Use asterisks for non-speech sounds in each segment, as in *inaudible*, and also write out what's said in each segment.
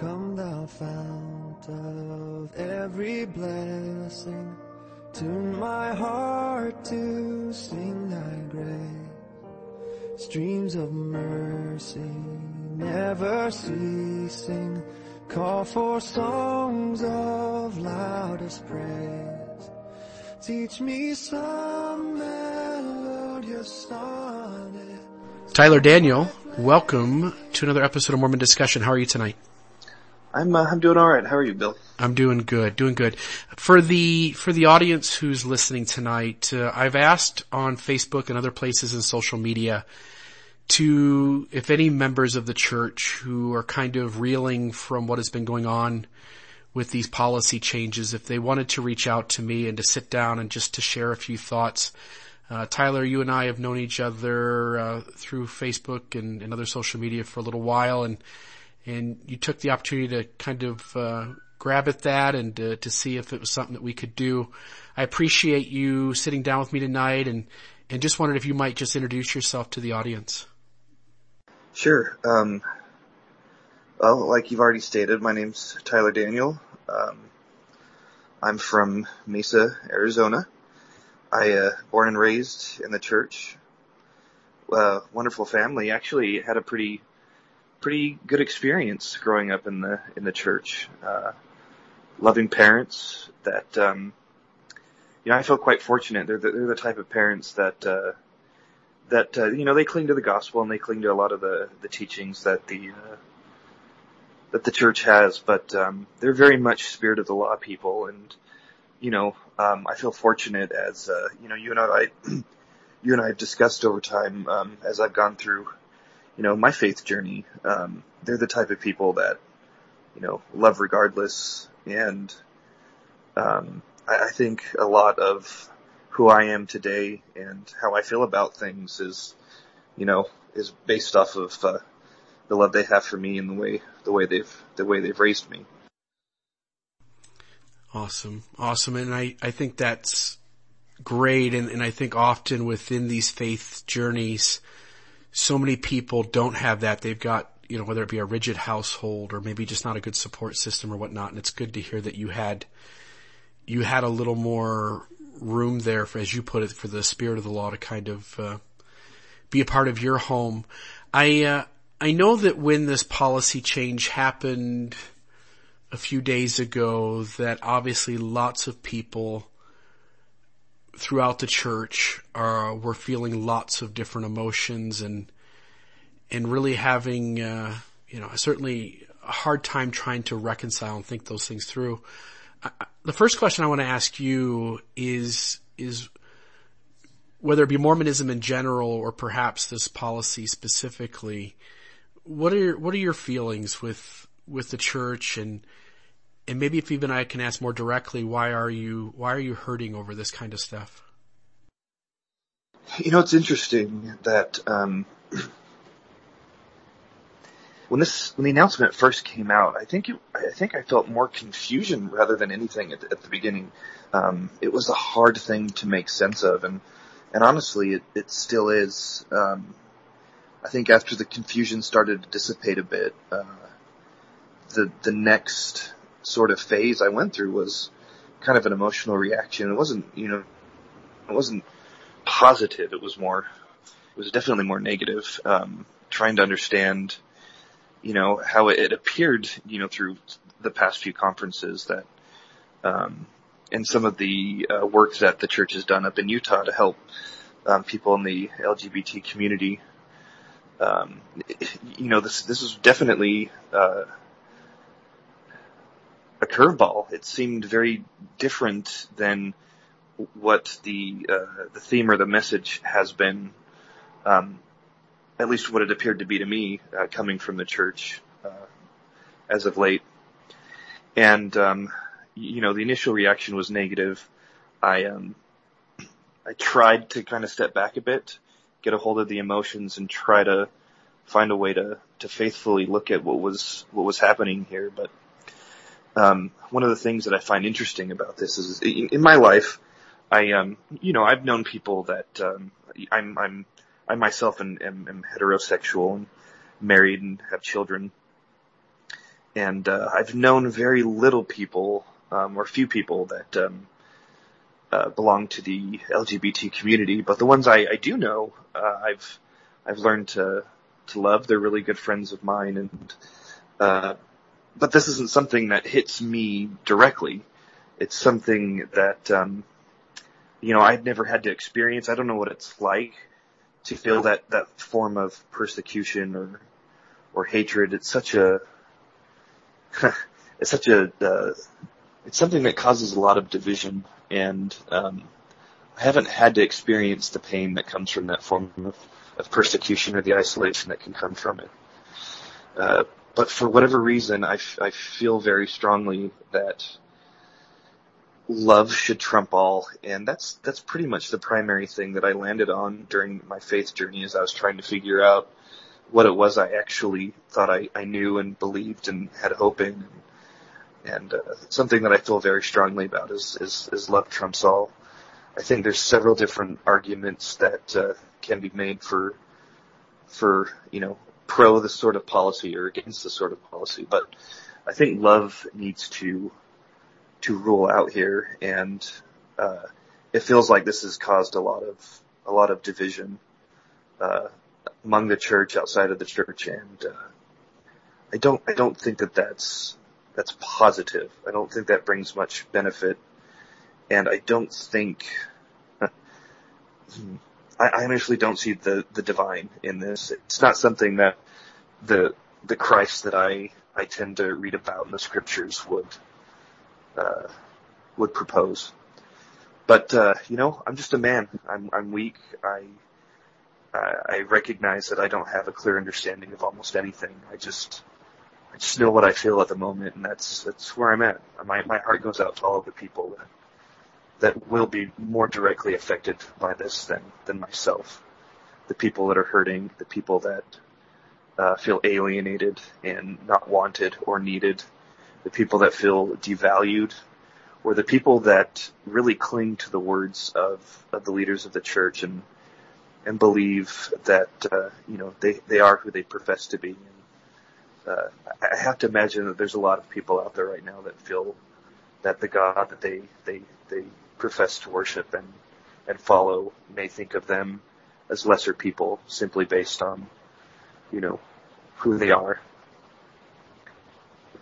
Come thou fount of every blessing, tune my heart to sing thy grace. Streams of mercy never ceasing, call for songs of loudest praise. Teach me some melodious sonnet. Tyler Daniel, welcome to another episode of Mormon Discussion. How are you tonight? I'm uh, I'm doing all right. How are you, Bill? I'm doing good, doing good. For the for the audience who's listening tonight, uh, I've asked on Facebook and other places in social media to if any members of the church who are kind of reeling from what has been going on with these policy changes, if they wanted to reach out to me and to sit down and just to share a few thoughts. Uh, Tyler, you and I have known each other uh, through Facebook and, and other social media for a little while, and and you took the opportunity to kind of uh, grab at that and uh, to see if it was something that we could do. I appreciate you sitting down with me tonight and, and just wondered if you might just introduce yourself to the audience. Sure. Um, well, like you've already stated, my name's Tyler Daniel. Um, I'm from Mesa, Arizona. I uh, born and raised in the church. Uh, wonderful family. Actually, had a pretty pretty good experience growing up in the in the church. Uh, loving parents that um, you know I feel quite fortunate. They're the, they're the type of parents that uh, that uh, you know they cling to the gospel and they cling to a lot of the the teachings that the uh, that the church has, but um, they're very much spirit of the law people, and you know um, I feel fortunate as uh, you know you and I *clears throat* you and I have discussed over time um, as I've gone through you know, my faith journey, um, they're the type of people that, you know, love regardless. And, um, I, I think a lot of who I am today and how I feel about things is, you know, is based off of, uh, the love they have for me and the way, the way they've, the way they've raised me. Awesome. Awesome. And I, I think that's great. And, and I think often within these faith journeys, so many people don't have that. They've got, you know, whether it be a rigid household or maybe just not a good support system or whatnot. And it's good to hear that you had, you had a little more room there for, as you put it, for the spirit of the law to kind of, uh, be a part of your home. I, uh, I know that when this policy change happened a few days ago that obviously lots of people throughout the church are were feeling lots of different emotions and and really having uh, you know certainly a hard time trying to reconcile and think those things through. I, the first question I want to ask you is is whether it be Mormonism in general or perhaps this policy specifically. What are your, what are your feelings with with the church and and maybe if even I can ask more directly, why are you, why are you hurting over this kind of stuff? You know, it's interesting that, um, when this, when the announcement first came out, I think it, I think I felt more confusion rather than anything at, at the beginning. Um, it was a hard thing to make sense of and, and honestly, it, it still is. Um, I think after the confusion started to dissipate a bit, uh, the, the next sort of phase I went through was kind of an emotional reaction. It wasn't, you know, it wasn't positive. It was more, it was definitely more negative. Um, trying to understand, you know, how it, appeared, you know, through the past few conferences that, um, and some of the uh, work that the church has done up in Utah to help um, people in the LGBT community. Um, you know, this this is definitely uh, curveball. It seemed very different than what the uh, the theme or the message has been, um, at least what it appeared to be to me, uh, coming from the church uh, as of late. And um, you know, the initial reaction was negative. I um, I tried to kind of step back a bit, get a hold of the emotions, and try to find a way to to faithfully look at what was what was happening here, but um, one of the things that I find interesting about this is in, in my life, I, um, you know, I've known people that, um, I'm, I'm, I myself am, am, am heterosexual and married and have children. and uh, I've known very little people um, or few people that um, uh, belong to the LGBT community. But the ones I, I do know, uh, I've I've learned to to love. They're really good friends of mine, and uh, but this isn't something that hits me directly. It's something that um, you know I've never had to experience. I don't know what it's like to feel that that form of persecution or or hatred. It's such a *laughs* it's such a uh, it's something that causes a lot of division, and um, I haven't had to experience the pain that comes from that form of, of persecution or the isolation that can come from it. Uh, but for whatever reason, I, f- I feel very strongly that love should trump all, and that's that's pretty much the primary thing that I landed on during my faith journey as I was trying to figure out what it was I actually thought I, I knew and believed and had hope in. And, uh, something that I feel very strongly about is, is, is love trumps all. I think there's several different arguments that uh, can be made for, for you know, pro this sort of policy or against this sort of policy, but I think love needs to to rule out here, and uh, it feels like this has caused a lot of a lot of division uh, among the church, outside of the church, and uh, I don't I don't think that that's that's positive. I don't think that brings much benefit, and I don't think *laughs* I, I honestly don't see the the divine in this. It's not something that the the Christ that I I tend to read about in the scriptures would uh, would propose. But uh, you know, I'm just a man. I'm I'm weak. I I recognize that I don't have a clear understanding of almost anything. I just, I just know what I feel at the moment, and that's that's where I'm at. My my heart goes out to all of the people that that will be more directly affected by this than than myself. The people that are hurting, the people that uh, feel alienated and not wanted or needed, the people that feel devalued, or the people that really cling to the words of, of the leaders of the church and and believe that uh, you know they they are who they profess to be. And, uh, I have to imagine that there's a lot of people out there right now that feel that the God that they they they profess to worship and and follow may think of them as lesser people simply based on you know who they are.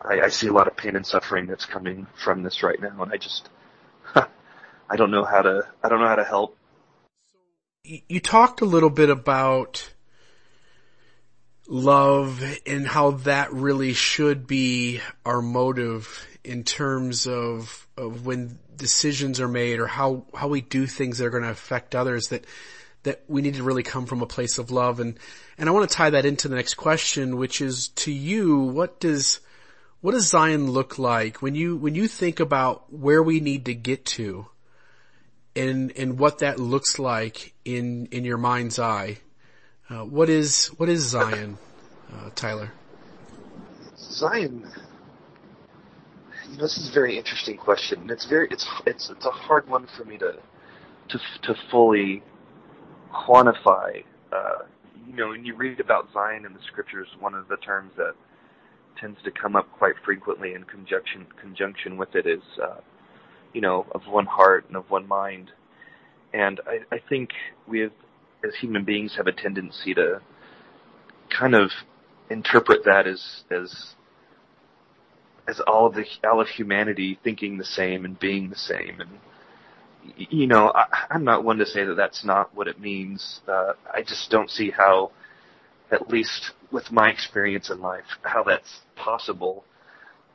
I, I see a lot of pain and suffering that's coming from this right now, and I just I don't know how to I don't know how to help you talked a little bit about love and how that really should be our motive in terms of, of when decisions are made or how, how we do things that are going to affect others that, that we need to really come from a place of love. And, and I want to tie that into the next question, which is to you, what does, what does Zion look like when you, when you think about where we need to get to? and and what that looks like in in your mind's eye. Uh, what is what is Zion, uh, Tyler? Zion. This is a very interesting question. It's very it's it's it's a hard one for me to to to fully quantify. Uh, you know, when you read about Zion in the scriptures, one of the terms that tends to come up quite frequently in conjunction conjunction with it is uh, you know, of one heart and of one mind. And I, I think we have, as human beings, have a tendency to kind of interpret that as as as all of the all of humanity thinking the same and being the same and you know I, I'm not one to say that that's not what it means. Uh, I just don't see how, at least with my experience in life, how that's possible.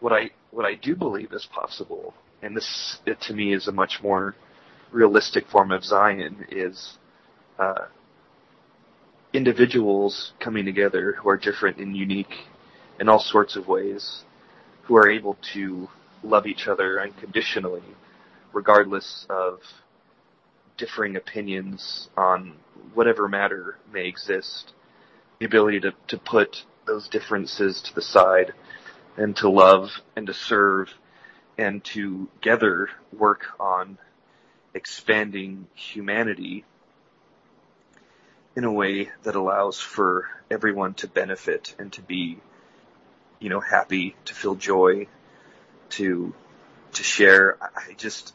What I what I do believe is possible and this it, to me is a much more realistic form of Zion is uh, individuals coming together who are different and unique in all sorts of ways, who are able to love each other unconditionally, regardless of differing opinions on whatever matter may exist. The ability to, to put those differences to the side and to love and to serve and to together work on expanding humanity in a way that allows for everyone to benefit and to be you know, happy, to feel joy, to, to share. I just,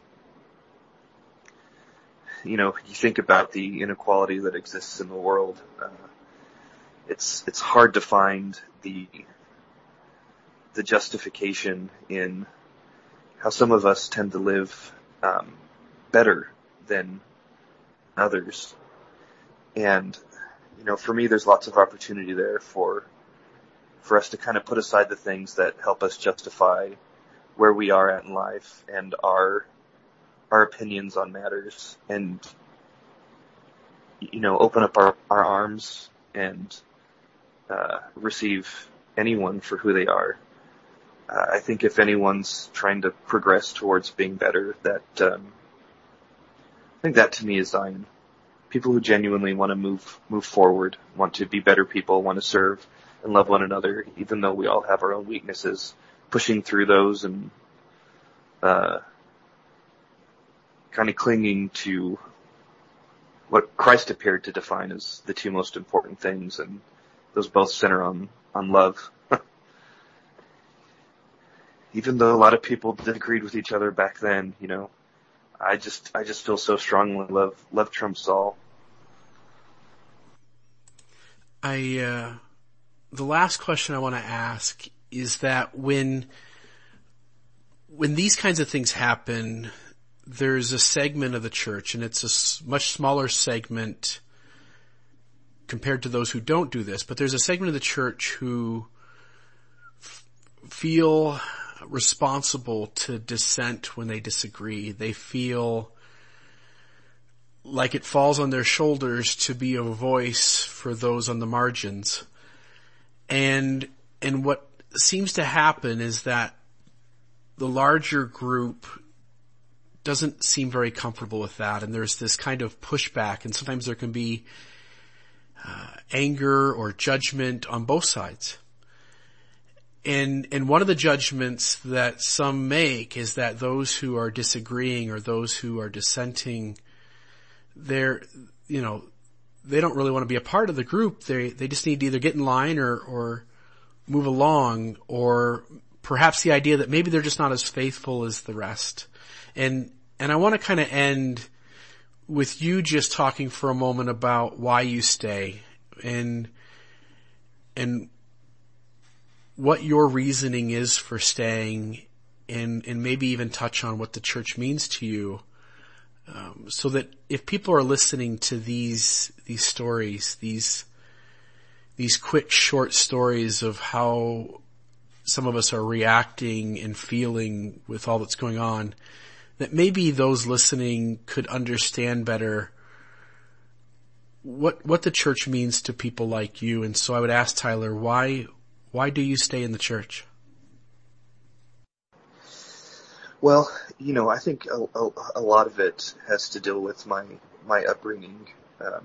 you know, you think about the inequality that exists in the world. Uh, it's it's hard to find the the justification in how some of us tend to live um, better than others, and you know, for me, there's lots of opportunity there for for us to kind of put aside the things that help us justify where we are at in life and our our opinions on matters and you know open up our, our arms and uh, receive anyone for who they are. Uh, I think if anyone's trying to progress towards being better, that um, I think that to me is Zion. People who genuinely want to move move forward, want to be better people, want to serve and love one another, even though we all have our own weaknesses, pushing through those and uh, kind of clinging to what Christ appeared to define as the two most important things, and those both center on on love. *laughs* Even though a lot of people disagreed with each other back then, you know, I just I just feel so strongly love love trumps all. I uh, the last question I want to ask is that when when these kinds of things happen, there's a segment of the church, and it's a much smaller segment compared to those who don't do this, but there's a segment of the church who f- feel responsible to dissent when they disagree. They feel like it falls on their shoulders to be a voice for those on the margins. And, and what seems to happen is that the larger group doesn't seem very comfortable with that and there's this kind of pushback and sometimes there can be uh, anger or judgment on both sides. And, and one of the judgments that some make is that those who are disagreeing or those who are dissenting, they're, you know, they don't really want to be a part of the group. They, they just need to either get in line or, or move along or perhaps the idea that maybe they're just not as faithful as the rest. And, and I want to kind of end with you just talking for a moment about why you stay and, and what your reasoning is for staying and, and maybe even touch on what the church means to you um, so that if people are listening to these these stories, these these quick short stories of how some of us are reacting and feeling with all that's going on, that maybe those listening could understand better what what the church means to people like you. And so I would ask Tyler, why why do you stay in the church? Well, you know, I think a, a, a, lot of it has to deal with my my upbringing. Um,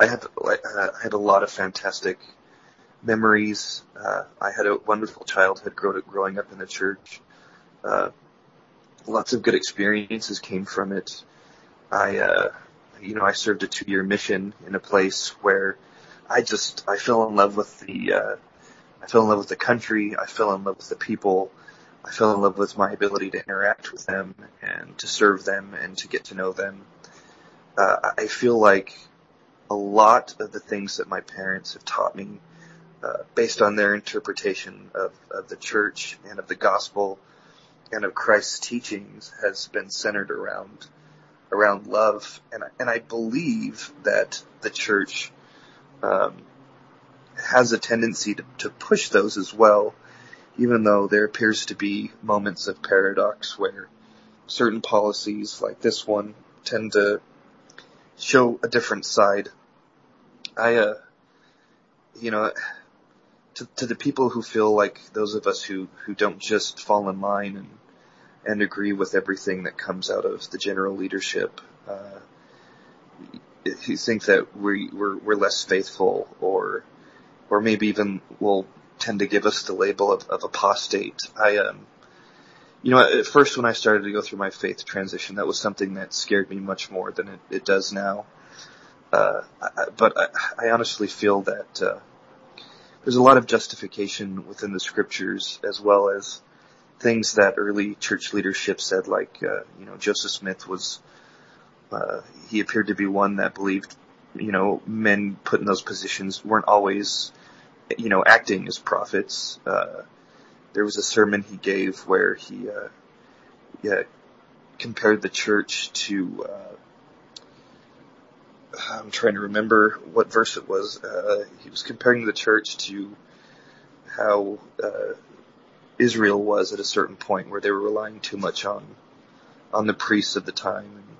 I have I had a lot of fantastic memories. Uh, I had a wonderful childhood growing up in the church. Uh, lots of good experiences came from it. I, uh, you know, I served a two-year mission in a place where I just I fell in love with the uh, I fell in love with the country. I fell in love with the people. I fell in love with my ability to interact with them and to serve them and to get to know them. Uh, I feel like a lot of the things that my parents have taught me, uh, based on their interpretation of, of the church and of the gospel and of Christ's teachings, has been centered around around love, and and I believe that the church um, has a tendency to, to push those as well even though there appears to be moments of paradox where certain policies like this one tend to show a different side. I, uh, you know, to, to the people who feel like those of us who, who don't just fall in line and, and agree with everything that comes out of the general leadership, uh, who think that we, we're, we're less faithful or, or maybe even will tend to give us the label of, of apostate. I, um, you know, at first when I started to go through my faith transition, that was something that scared me much more than it, it does now. Uh, but I, I honestly feel that, uh, there's a lot of justification within the scriptures as well as things that early church leadership said, like, uh, you know, Joseph Smith was, uh, he appeared to be one that believed, you know, men put in those positions weren't always, you know, acting as prophets. Uh, there was a sermon he gave where he, uh, yeah, compared the church to, uh, I'm trying to remember what verse it was. Uh, he was comparing the church to how uh, Israel was at a certain point where they were relying too much on on the priests of the time. And,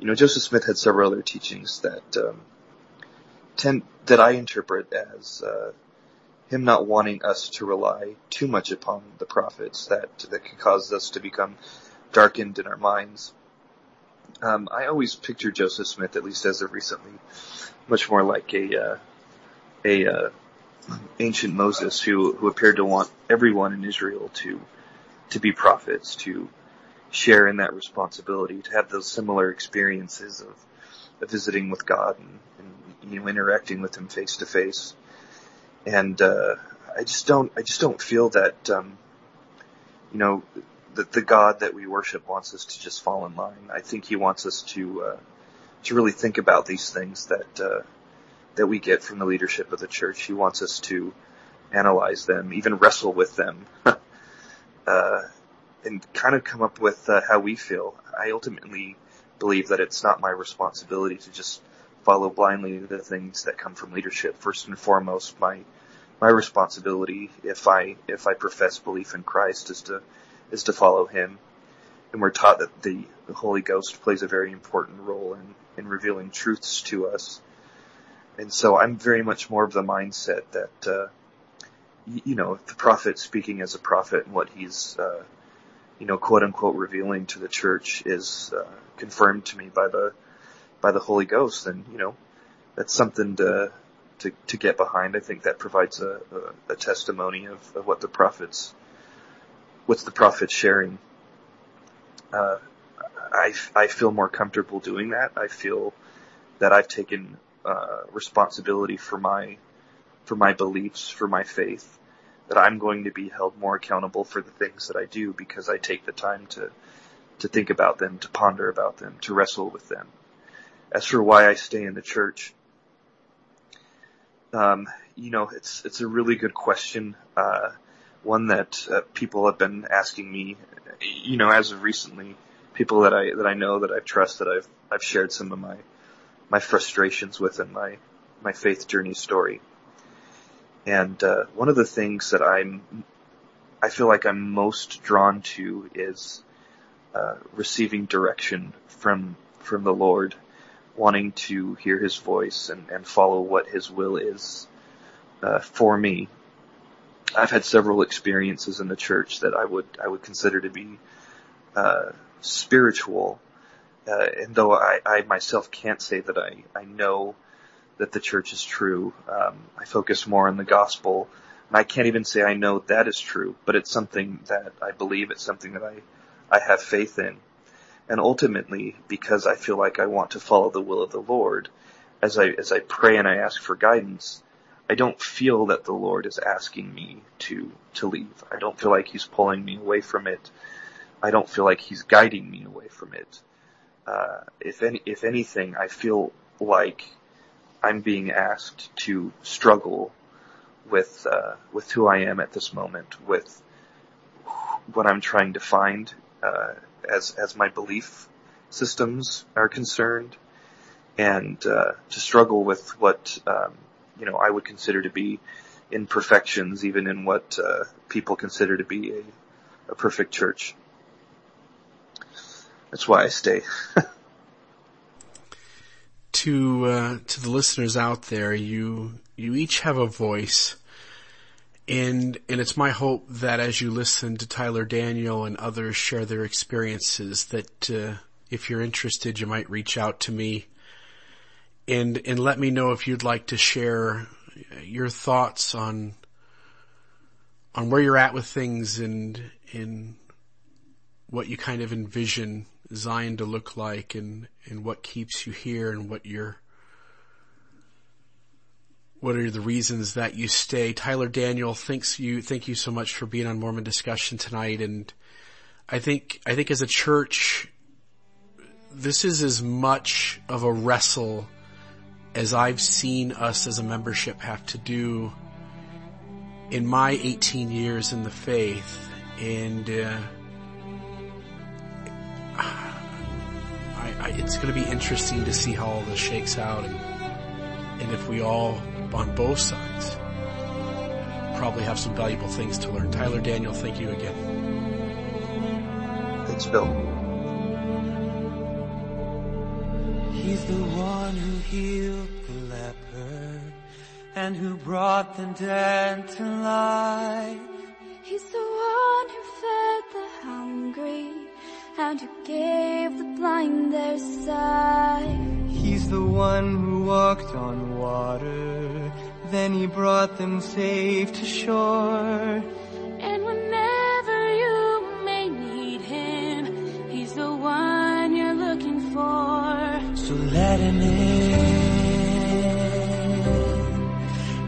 you know, Joseph Smith had several other teachings that um, tend that I interpret as uh, him not wanting us to rely too much upon the prophets that that could cause us to become darkened in our minds. Um, I always picture Joseph Smith, at least as of recently, much more like a uh, a uh, ancient Moses who who appeared to want everyone in Israel to to be prophets, to share in that responsibility, to have those similar experiences of, of visiting with God and, and, you know interacting with Him face to face. And uh, I just don't I just don't feel that um, you know that the God that we worship wants us to just fall in line. I think He wants us to uh, to really think about these things that uh, that we get from the leadership of the church. He wants us to analyze them, even wrestle with them, *laughs* uh, and kind of come up with uh, how we feel. I ultimately believe that it's not my responsibility to just follow blindly the things that come from leadership. First and foremost, my my responsibility, if I if I profess belief in Christ, is to is to follow Him. And we're taught that the, Holy Ghost plays a very important role in in revealing truths to us. And so I'm very much more of the mindset that, uh, you know, the prophet speaking as a prophet and what he's, uh, you know, quote unquote revealing to the church is, uh, confirmed to me by the, by the Holy Ghost. And, you know, that's something to, to, to get behind. I think that provides a, a, a testimony of, of what the prophets, what's the prophet sharing. Uh, I, I feel more comfortable doing that. I feel that I've taken uh, responsibility for my for my beliefs, for my faith, that I'm going to be held more accountable for the things that I do because I take the time to to think about them, to ponder about them, to wrestle with them. As for why I stay in the church, um, you know, it's it's a really good question, uh, one that uh, people have been asking me, you know, as of recently, people that I that I know that I trust that I've I've shared some of my my frustrations with in my my faith journey story. And uh, one of the things that I'm I feel like I'm most drawn to is uh, receiving direction from from the Lord, wanting to hear His voice and, and follow what His will is uh, for me. I've had several experiences in the church that I would I would consider to be uh, spiritual uh, and though I, I myself can't say that I, I know that the church is true, um, I focus more on the gospel. And I can't even say I know that is true, but it's something that I believe. It's something that I, I have faith in. And ultimately, because I feel like I want to follow the will of the Lord, as I, as I pray and I ask for guidance, I don't feel that the Lord is asking me to, to leave. I don't feel like He's pulling me away from it. I don't feel like He's guiding me away from it uh, if any, if anything, I feel like I'm being asked to struggle with uh, with who I am at this moment, with what I'm trying to find uh, as as my belief systems are concerned, and uh, to struggle with what um, you know I would consider to be imperfections, even in what uh, people consider to be a, a perfect church. That's why I stay. *laughs* to uh, to the listeners out there, you you each have a voice, and and it's my hope that as you listen to Tyler Daniel and others share their experiences, that uh, if you're interested, you might reach out to me, and and let me know if you'd like to share your thoughts on on where you're at with things and in what you kind of envision Zion to look like and, and what keeps you here and what you're, what are the reasons that you stay? Tyler Daniel, thanks you, thank you so much for being on Mormon discussion tonight. And I think, I think as a church, this is as much of a wrestle as I've seen us as a membership have to do in my 18 years in the faith. And, uh, I, I, it's going to be interesting to see how all this shakes out and, and if we all on both sides probably have some valuable things to learn. Tyler Daniel, thank you again. Thanks, Bill. He's the one who healed the leper and who brought the dead to life. He's the one who fed the hungry and who gave the blind their sight. He's the one who walked on water, then he brought them safe to shore. And whenever you may need him, he's the one you're looking for. So let him in,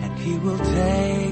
and he will take